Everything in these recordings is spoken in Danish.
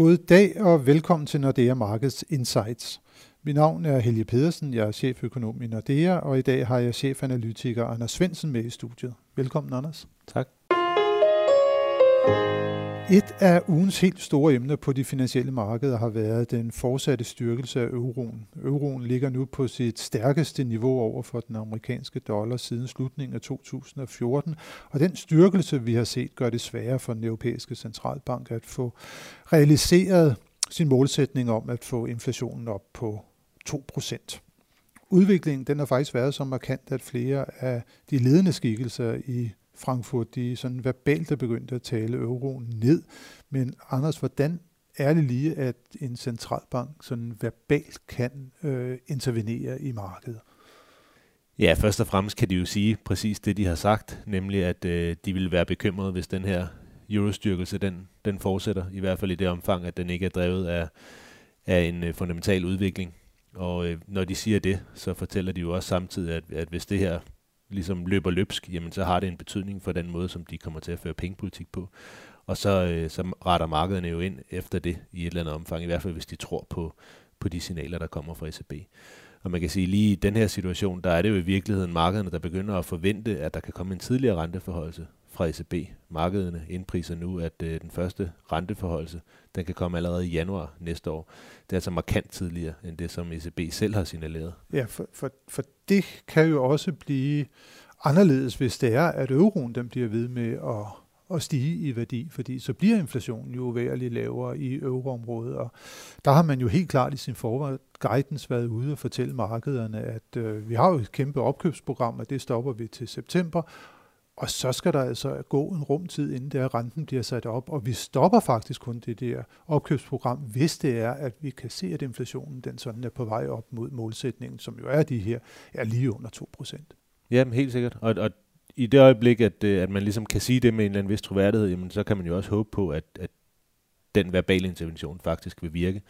God dag og velkommen til Nordea Markets Insights. Mit navn er Helge Pedersen, jeg er cheføkonom i Nordea, og i dag har jeg chefanalytiker Anders Svendsen med i studiet. Velkommen, Anders. Tak. Et af ugens helt store emner på de finansielle markeder har været den fortsatte styrkelse af euroen. Euroen ligger nu på sit stærkeste niveau over for den amerikanske dollar siden slutningen af 2014, og den styrkelse, vi har set, gør det sværere for den europæiske centralbank at få realiseret sin målsætning om at få inflationen op på 2% Udviklingen den har faktisk været så markant, at flere af de ledende skikkelser i Frankfurt, de sådan verbalt er begyndt at tale euroen ned. Men Anders, hvordan er det lige, at en centralbank sådan verbalt kan øh, intervenere i markedet? Ja, først og fremmest kan de jo sige præcis det, de har sagt, nemlig at øh, de vil være bekymrede, hvis den her eurostyrkelse, den, den fortsætter, i hvert fald i det omfang, at den ikke er drevet af, af en øh, fundamental udvikling. Og øh, når de siger det, så fortæller de jo også samtidig, at, at hvis det her ligesom løber løbsk, jamen så har det en betydning for den måde, som de kommer til at føre pengepolitik på. Og så, øh, så retter markederne jo ind efter det i et eller andet omfang, i hvert fald hvis de tror på, på de signaler, der kommer fra ECB. Og man kan sige, lige i den her situation, der er det jo i virkeligheden markederne, der begynder at forvente, at der kan komme en tidligere renteforholdelse fra ECB. Markederne indpriser nu, at øh, den første renteforholdelse, den kan komme allerede i januar næste år. Det er altså markant tidligere, end det, som ECB selv har signaleret. Ja, for, for, for det kan jo også blive anderledes, hvis det er, at euroen den bliver ved med at at stige i værdi, fordi så bliver inflationen jo værligt lavere i euroområdet, og der har man jo helt klart i sin forvej guidance været ude og fortælle markederne, at øh, vi har jo et kæmpe opkøbsprogram, og det stopper vi til september, og så skal der altså gå en rumtid, inden der renten bliver sat op, og vi stopper faktisk kun det der opkøbsprogram, hvis det er, at vi kan se, at inflationen den sådan er på vej op mod målsætningen, som jo er de her, er lige under 2 procent. Jamen helt sikkert, og, og i det øjeblik, at, øh, at man ligesom kan sige det med en eller anden vis troværdighed, jamen, så kan man jo også håbe på, at, at den verbale intervention faktisk vil virke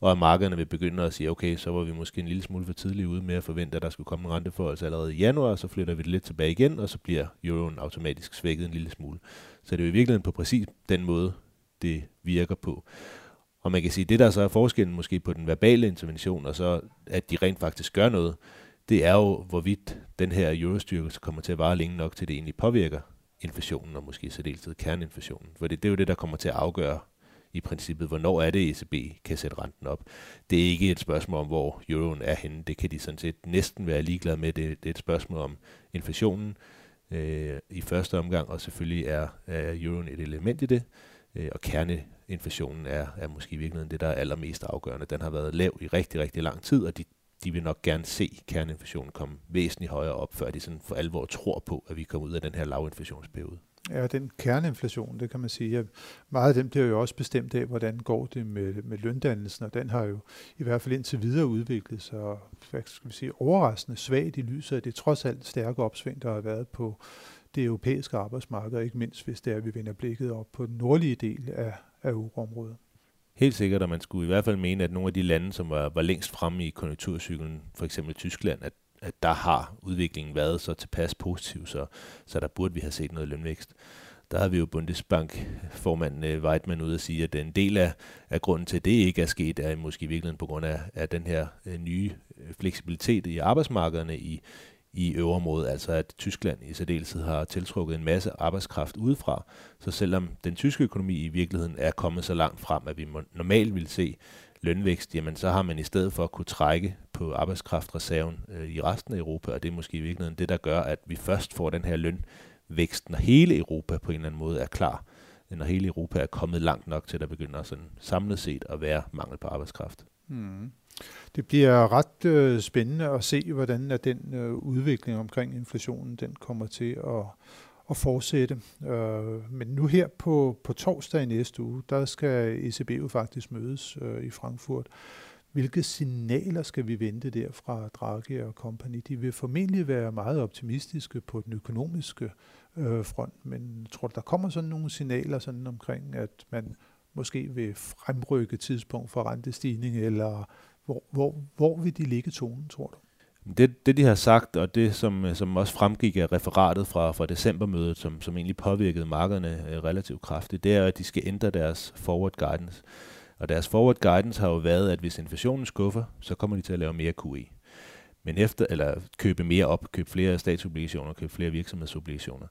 og at markederne vil begynde at sige, okay, så var vi måske en lille smule for tidligt ude med at forvente, at der skulle komme en renteforhold allerede i januar, så flytter vi det lidt tilbage igen, og så bliver euroen automatisk svækket en lille smule. Så det er jo i virkeligheden på præcis den måde, det virker på. Og man kan sige, det der så er forskellen måske på den verbale intervention, og så at de rent faktisk gør noget, det er jo, hvorvidt den her eurostyrkelse kommer til at vare længe nok, til det egentlig påvirker inflationen, og måske særdeleshed kerneinflationen. For det, det er jo det, der kommer til at afgøre i princippet, hvornår er det, ECB kan sætte renten op. Det er ikke et spørgsmål om, hvor euroen er henne. Det kan de sådan set næsten være ligeglade med. Det, det er et spørgsmål om inflationen øh, i første omgang, og selvfølgelig er, er euroen et element i det. Øh, og kerneinflationen er, er måske i virkeligheden det, der er allermest afgørende. Den har været lav i rigtig, rigtig lang tid, og de, de vil nok gerne se kerneinflationen komme væsentligt højere op, før de sådan for alvor tror på, at vi kommer ud af den her lavinflationsperiode er den kerneinflation, det kan man sige. Ja, meget af dem bliver jo også bestemt af, hvordan går det med, med løndannelsen, og den har jo i hvert fald indtil videre udviklet sig, hvad skal vi sige, overraskende svagt i lyset af det trods alt stærke opsving, der har været på det europæiske arbejdsmarked, ikke mindst hvis det er, at vi vender blikket op på den nordlige del af, af euroområdet. Helt sikkert, at man skulle i hvert fald mene, at nogle af de lande, som var, var længst fremme i konjunkturcyklen, for eksempel Tyskland, at at der har udviklingen været så tilpas positiv, så, så der burde vi have set noget lønvækst. Der har vi jo Bundesbank-formanden øh, Weidmann ud at sige, at en del af, af grunden til, at det ikke er sket, er måske i virkeligheden på grund af, af den her øh, nye øh, fleksibilitet i arbejdsmarkederne i, i øverområdet, altså at Tyskland i særdeleshed har tiltrukket en masse arbejdskraft udefra. Så selvom den tyske økonomi i virkeligheden er kommet så langt frem, at vi normalt vil se lønvækst, jamen så har man i stedet for at kunne trække på arbejdskraftreserven øh, i resten af Europa, og det er måske i virkeligheden det, der gør, at vi først får den her lønvækst, når hele Europa på en eller anden måde er klar, når hele Europa er kommet langt nok til, at der begynder sådan samlet set at være mangel på arbejdskraft. Mm. Det bliver ret øh, spændende at se, hvordan at den øh, udvikling omkring inflationen den kommer til at, at fortsætte. Øh, men nu her på, på torsdag i næste uge, der skal ECB jo faktisk mødes øh, i Frankfurt. Hvilke signaler skal vi vente der fra Draghi og company? De vil formentlig være meget optimistiske på den økonomiske øh, front, men tror du, der kommer sådan nogle signaler sådan omkring, at man måske vil fremrykke tidspunkt for rentestigning, eller hvor, hvor, hvor vil de ligge tonen, tror du? Det, det de har sagt, og det som, som også fremgik af referatet fra, fra decembermødet, som, som egentlig påvirkede markederne øh, relativt kraftigt, det er, at de skal ændre deres forward guidance. Og deres forward guidance har jo været, at hvis inflationen skuffer, så kommer de til at lave mere QE. Men efter, eller købe mere op, købe flere statsobligationer, købe flere virksomhedsobligationer.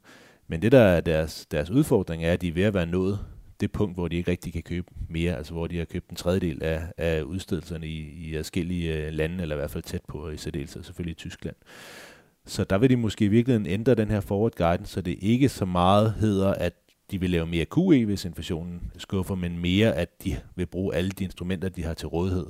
Men det, der er deres, deres udfordring, er, at de er ved at være nået det punkt, hvor de ikke rigtig kan købe mere, altså hvor de har købt en tredjedel af, af udstedelserne i, i forskellige øh, lande, eller i hvert fald tæt på, i særdeleshed selvfølgelig i Tyskland. Så der vil de måske i virkeligheden ændre den her forward guidance, så det ikke så meget hedder, at de vil lave mere QE, hvis inflationen skuffer, men mere, at de vil bruge alle de instrumenter, de har til rådighed,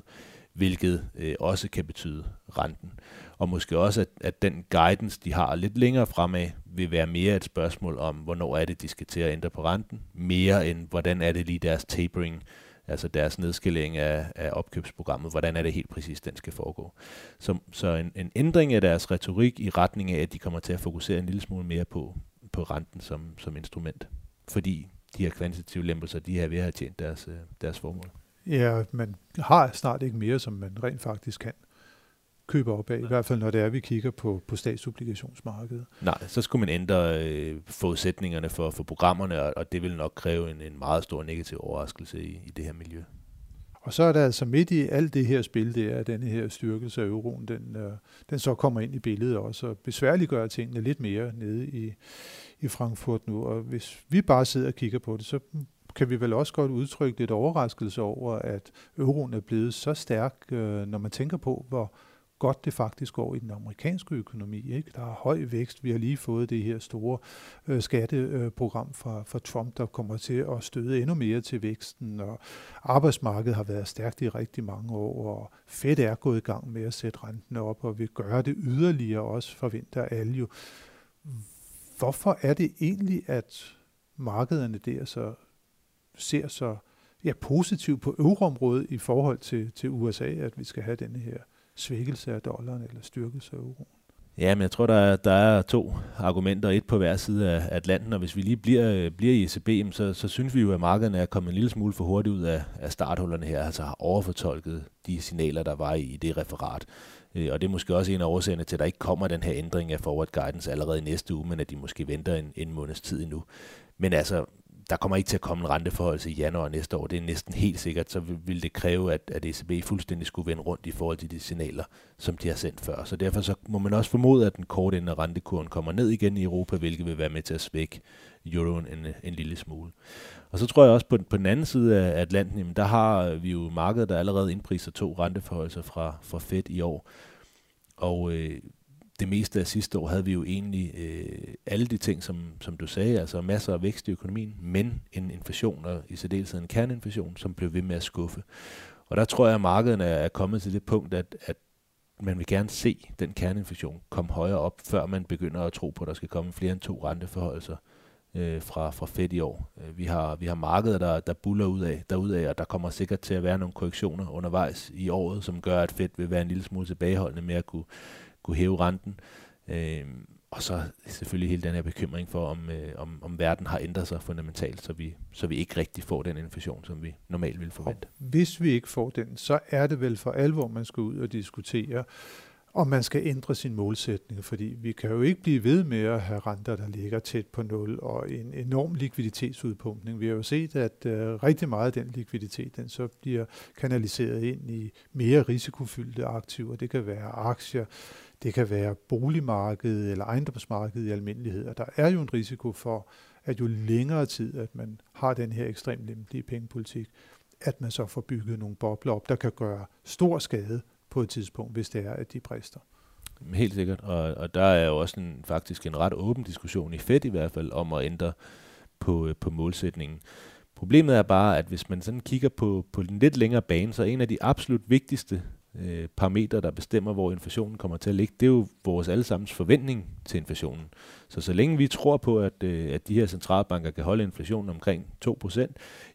hvilket øh, også kan betyde renten. Og måske også, at, at den guidance, de har lidt længere fremad, vil være mere et spørgsmål om, hvornår er det, de skal til at ændre på renten, mere end hvordan er det lige deres tapering, altså deres nedskalering af, af opkøbsprogrammet, hvordan er det helt præcis, den skal foregå. Så, så en, en ændring af deres retorik i retning af, at de kommer til at fokusere en lille smule mere på, på renten som, som instrument, fordi de her kvantitative lempelser, de her ved at have tjent deres, øh, deres formål. Ja, man har snart ikke mere, som man rent faktisk kan købe op af, i hvert fald når det er, vi kigger på, på statsobligationsmarkedet. Nej, så skulle man ændre øh, forudsætningerne for, for programmerne, og, og det vil nok kræve en, en meget stor negativ overraskelse i, i det her miljø. Og så er der altså midt i alt det her spil, det er, at denne her styrkelse af euroen, den, øh, den så kommer ind i billedet også, og besværliggør tingene lidt mere nede i, i Frankfurt nu. Og hvis vi bare sidder og kigger på det, så kan vi vel også godt udtrykke lidt overraskelse over, at euroen er blevet så stærk, øh, når man tænker på, hvor godt det faktisk går i den amerikanske økonomi. Ikke? Der er høj vækst. Vi har lige fået det her store øh, skatteprogram fra, fra Trump, der kommer til at støde endnu mere til væksten, og arbejdsmarkedet har været stærkt i rigtig mange år, og Fed er gået i gang med at sætte renten op, og vil gøre det yderligere også, forventer alle jo. Hvorfor er det egentlig, at markederne der så ser så ja, positivt på euroområdet i forhold til, til USA, at vi skal have denne her svækkelse af dollaren eller styrkelse af euroen. Ja, men jeg tror, der er, der er to argumenter, et på hver side af Atlanten, og hvis vi lige bliver, bliver i ECB, så, så synes vi jo, at markederne er kommet en lille smule for hurtigt ud af, af starthullerne her, altså har overfortolket de signaler, der var i det referat. Øh, og det er måske også en af årsagerne til, at der ikke kommer den her ændring af forward guidance allerede i næste uge, men at de måske venter en, en måneds tid endnu. Men altså, der kommer ikke til at komme en renteforhold i januar næste år. Det er næsten helt sikkert, så vil det kræve, at, at ECB fuldstændig skulle vende rundt i forhold til de signaler, som de har sendt før. Så derfor så må man også formode, at den korte ende af rentekurven kommer ned igen i Europa, hvilket vil være med til at svække euroen en, en lille smule. Og så tror jeg også på, på den anden side af Atlanten, jamen der har vi jo markedet, der allerede indpriser to renteforholdelser fra, fra Fed i år. Og øh, det meste af sidste år havde vi jo egentlig øh, alle de ting, som, som du sagde, altså masser af vækst i økonomien, men en inflation, og i særdeleshed en kerneinflation, som blev ved med at skuffe. Og der tror jeg, at markederne er kommet til det punkt, at, at man vil gerne se den kerneinflation komme højere op, før man begynder at tro på, at der skal komme flere end to renteforholdelser øh, fra, fra Fed i år. Øh, vi har, vi har markeder, der, der buller ud af, derudad, og der kommer sikkert til at være nogle korrektioner undervejs i året, som gør, at Fed vil være en lille smule tilbageholdende med at kunne kunne hæve renten. Øh, og så selvfølgelig hele den her bekymring for, om, øh, om, om verden har ændret sig fundamentalt, så vi, så vi ikke rigtig får den inflation, som vi normalt ville forvente. Og hvis vi ikke får den, så er det vel for alvor, man skal ud og diskutere, om man skal ændre sin målsætning, fordi vi kan jo ikke blive ved med at have renter, der ligger tæt på nul, og en enorm likviditetsudpumpning. Vi har jo set, at uh, rigtig meget af den likviditet, den så bliver kanaliseret ind i mere risikofyldte aktiver. Det kan være aktier, det kan være boligmarkedet eller ejendomsmarkedet i almindelighed. Og der er jo en risiko for, at jo længere tid, at man har den her ekstremt lempelige pengepolitik, at man så får bygget nogle bobler op, der kan gøre stor skade på et tidspunkt, hvis det er, at de brister. Helt sikkert, og, og der er jo også en, faktisk en ret åben diskussion i Fed i hvert fald om at ændre på, øh, på målsætningen. Problemet er bare, at hvis man sådan kigger på, på den lidt længere bane, så er en af de absolut vigtigste øh, parametre, der bestemmer, hvor inflationen kommer til at ligge, det er jo vores allesammens forventning til inflationen. Så så længe vi tror på, at, øh, at de her centralbanker kan holde inflationen omkring 2%,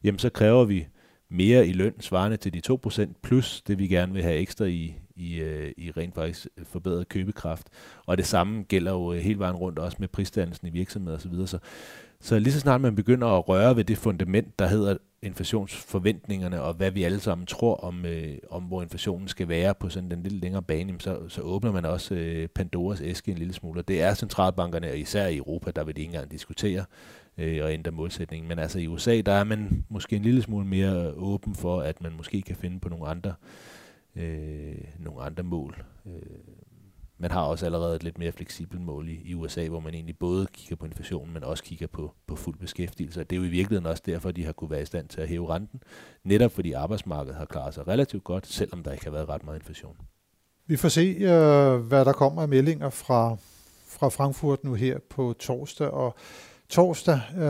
jamen så kræver vi mere i løn svarende til de 2%, plus det vi gerne vil have ekstra i, i, øh, i rent faktisk forbedret købekraft. Og det samme gælder jo øh, hele vejen rundt også med prisdannelsen i virksomheder osv. Så, videre. Så så lige så snart man begynder at røre ved det fundament, der hedder inflationsforventningerne, og hvad vi alle sammen tror om, øh, om hvor inflationen skal være på sådan den lidt længere bane, så, så åbner man også øh, Pandoras æske en lille smule. Og det er centralbankerne, og især i Europa, der vil de ikke engang diskutere øh, og ændre målsætningen. Men altså i USA, der er man måske en lille smule mere åben for, at man måske kan finde på nogle andre, øh, nogle andre mål. Øh, man har også allerede et lidt mere fleksibelt mål i, i USA, hvor man egentlig både kigger på inflationen, men også kigger på, på fuld beskæftigelse. Og det er jo i virkeligheden også derfor, de har kunne være i stand til at hæve renten, netop fordi arbejdsmarkedet har klaret sig relativt godt, selvom der ikke har været ret meget inflation. Vi får se, øh, hvad der kommer af meldinger fra, fra Frankfurt nu her på torsdag, og torsdag, øh,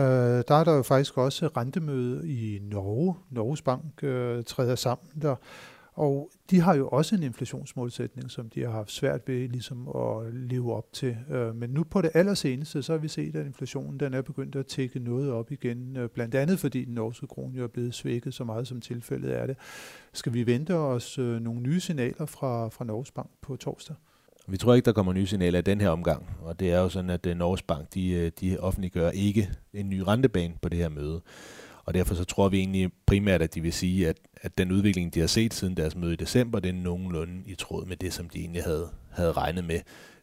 der er der jo faktisk også rentemøde i Norge. Norges Bank øh, træder sammen der, og de har jo også en inflationsmålsætning, som de har haft svært ved ligesom at leve op til. Øh, men nu på det allerseneste, så har vi set, at inflationen den er begyndt at tække noget op igen. Øh, blandt andet fordi den norske krone jo er blevet svækket så meget, som tilfældet er det. Skal vi vente os øh, nogle nye signaler fra, fra Norges Bank på torsdag? Vi tror ikke, der kommer nye signaler i den her omgang, og det er jo sådan, at Norges Bank de, de offentliggør ikke en ny rentebane på det her møde. Og derfor så tror vi egentlig primært, at de vil sige, at, at den udvikling, de har set siden deres møde i december, det er nogenlunde i tråd med det, som de egentlig havde, havde regnet med.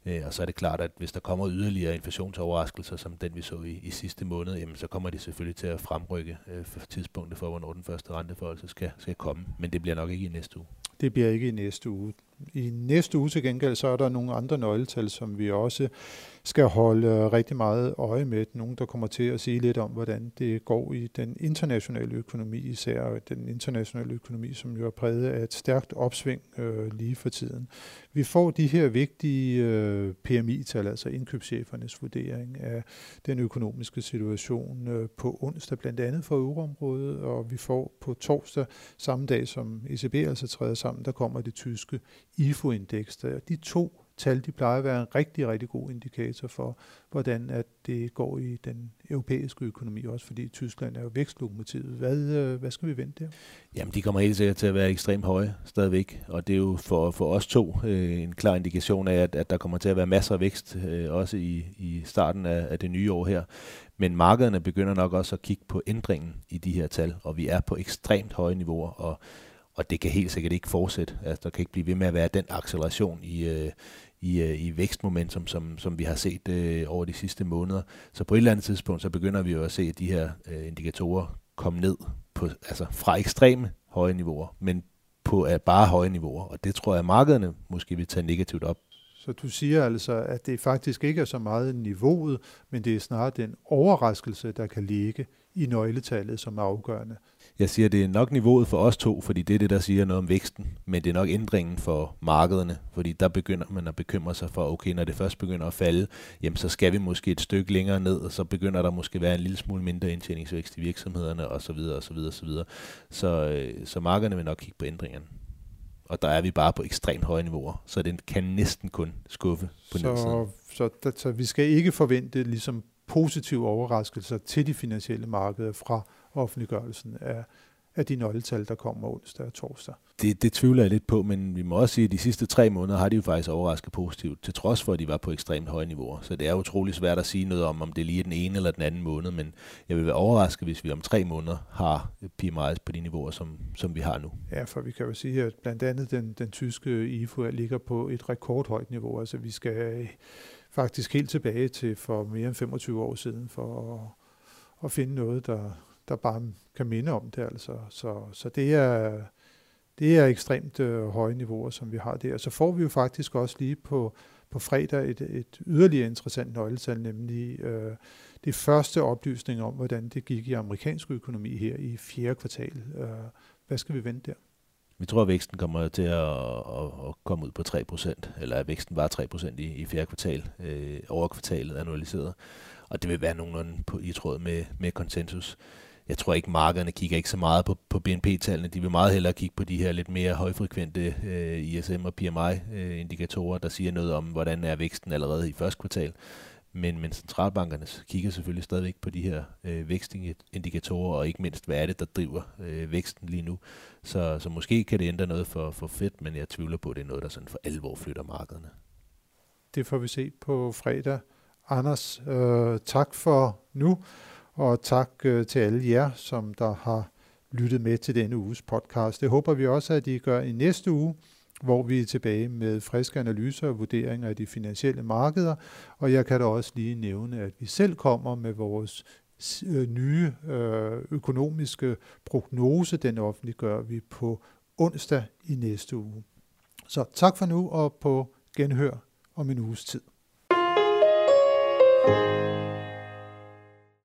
Øh, og så er det klart, at hvis der kommer yderligere inflationsoverraskelser, som den vi så i, i sidste måned, jamen, så kommer de selvfølgelig til at fremrykke øh, for tidspunktet for, hvornår den første renteforholdelse skal, skal komme. Men det bliver nok ikke i næste uge. Det bliver ikke i næste uge. I næste uge til gengæld, så er der nogle andre nøgletal, som vi også skal holde øh, rigtig meget øje med. Nogle, der kommer til at sige lidt om, hvordan det går i den internationale økonomi, især den internationale økonomi, som jo er præget af et stærkt opsving øh, lige for tiden. Vi får de her vigtige øh, PMI-tal, altså indkøbschefernes vurdering af den økonomiske situation øh, på onsdag, blandt andet for euroområdet, og vi får på torsdag, samme dag som ECB altså træder sammen, der kommer det tyske IFO-indeks. De to tal, de plejer at være en rigtig, rigtig god indikator for, hvordan at det går i den europæiske økonomi, også fordi Tyskland er jo vækstlokomotivet. Hvad, øh, hvad skal vi vente der? Jamen, de kommer helt sikkert til at være ekstremt høje stadigvæk, og det er jo for, for os to øh, en klar indikation af, at, at der kommer til at være masser af vækst, øh, også i, i starten af, af det nye år her. Men markederne begynder nok også at kigge på ændringen i de her tal, og vi er på ekstremt høje niveauer, og og det kan helt sikkert ikke fortsætte. Altså, der kan ikke blive ved med at være den acceleration i, øh, i, øh, i vækstmomentum, som, som vi har set øh, over de sidste måneder. Så på et eller andet tidspunkt, så begynder vi jo at se at de her øh, indikatorer komme ned på, altså fra ekstreme høje niveauer, men på at bare høje niveauer. Og det tror jeg, at markederne måske vil tage negativt op. Så du siger altså, at det faktisk ikke er så meget niveauet, men det er snarere den overraskelse, der kan ligge i nøgletallet, som er afgørende. Jeg siger, det er nok niveauet for os to, fordi det er det, der siger noget om væksten, men det er nok ændringen for markederne, fordi der begynder man at bekymre sig for, okay, når det først begynder at falde, jamen så skal vi måske et stykke længere ned, og så begynder der måske at være en lille smule mindre indtjeningsvækst i virksomhederne, osv. osv. osv. Så, øh, så markederne vil nok kigge på ændringerne. Og der er vi bare på ekstremt høje niveauer, så den kan næsten kun skuffe på så, nedsiden. Så, så, så vi skal ikke forvente ligesom positive overraskelser til de finansielle markeder fra offentliggørelsen af, af de nøgletal, der kommer onsdag og torsdag. Det, det tvivler jeg lidt på, men vi må også sige, at de sidste tre måneder har de jo faktisk overrasket positivt, til trods for, at de var på ekstremt høje niveauer. Så det er utrolig svært at sige noget om, om det er lige den ene eller den anden måned, men jeg vil være overrasket, hvis vi om tre måneder har PMI's på de niveauer, som, som vi har nu. Ja, for vi kan jo sige, at blandt andet den, den tyske IFO ligger på et rekordhøjt niveau. Altså vi skal faktisk helt tilbage til for mere end 25 år siden for at, at finde noget, der, der bare kan minde om det. Altså. Så, så det er, det er ekstremt øh, høje niveauer, som vi har der. Så får vi jo faktisk også lige på, på fredag et, et yderligere interessant nøgletal, nemlig øh, det første oplysning om, hvordan det gik i amerikansk økonomi her i fjerde kvartal. Øh, hvad skal vi vente der? Vi tror, at væksten kommer til at, at, at komme ud på 3%, eller at væksten var 3% i, i fjerde kvartal, øh, over kvartalet annualiseret. Og det vil være nogenlunde på, i tråd med, med konsensus. Jeg tror ikke, markederne kigger ikke så meget på, på BNP-tallene. De vil meget hellere kigge på de her lidt mere højfrekvente øh, ISM og PMI-indikatorer, øh, der siger noget om, hvordan er væksten allerede i første kvartal. Men, men centralbankerne kigger selvfølgelig stadigvæk på de her øh, vækstindikatorer, og ikke mindst, hvad er det, der driver øh, væksten lige nu. Så, så måske kan det ændre noget for, for fedt, men jeg tvivler på, at det er noget, der sådan for alvor flytter markederne. Det får vi se på fredag. Anders, øh, tak for nu. Og tak øh, til alle jer, som der har lyttet med til denne uges podcast. Det håber vi også, at I gør i næste uge, hvor vi er tilbage med friske analyser og vurderinger af de finansielle markeder. Og jeg kan da også lige nævne, at vi selv kommer med vores øh, nye øh, økonomiske prognose. Den offentliggør vi på onsdag i næste uge. Så tak for nu og på genhør om en uges tid.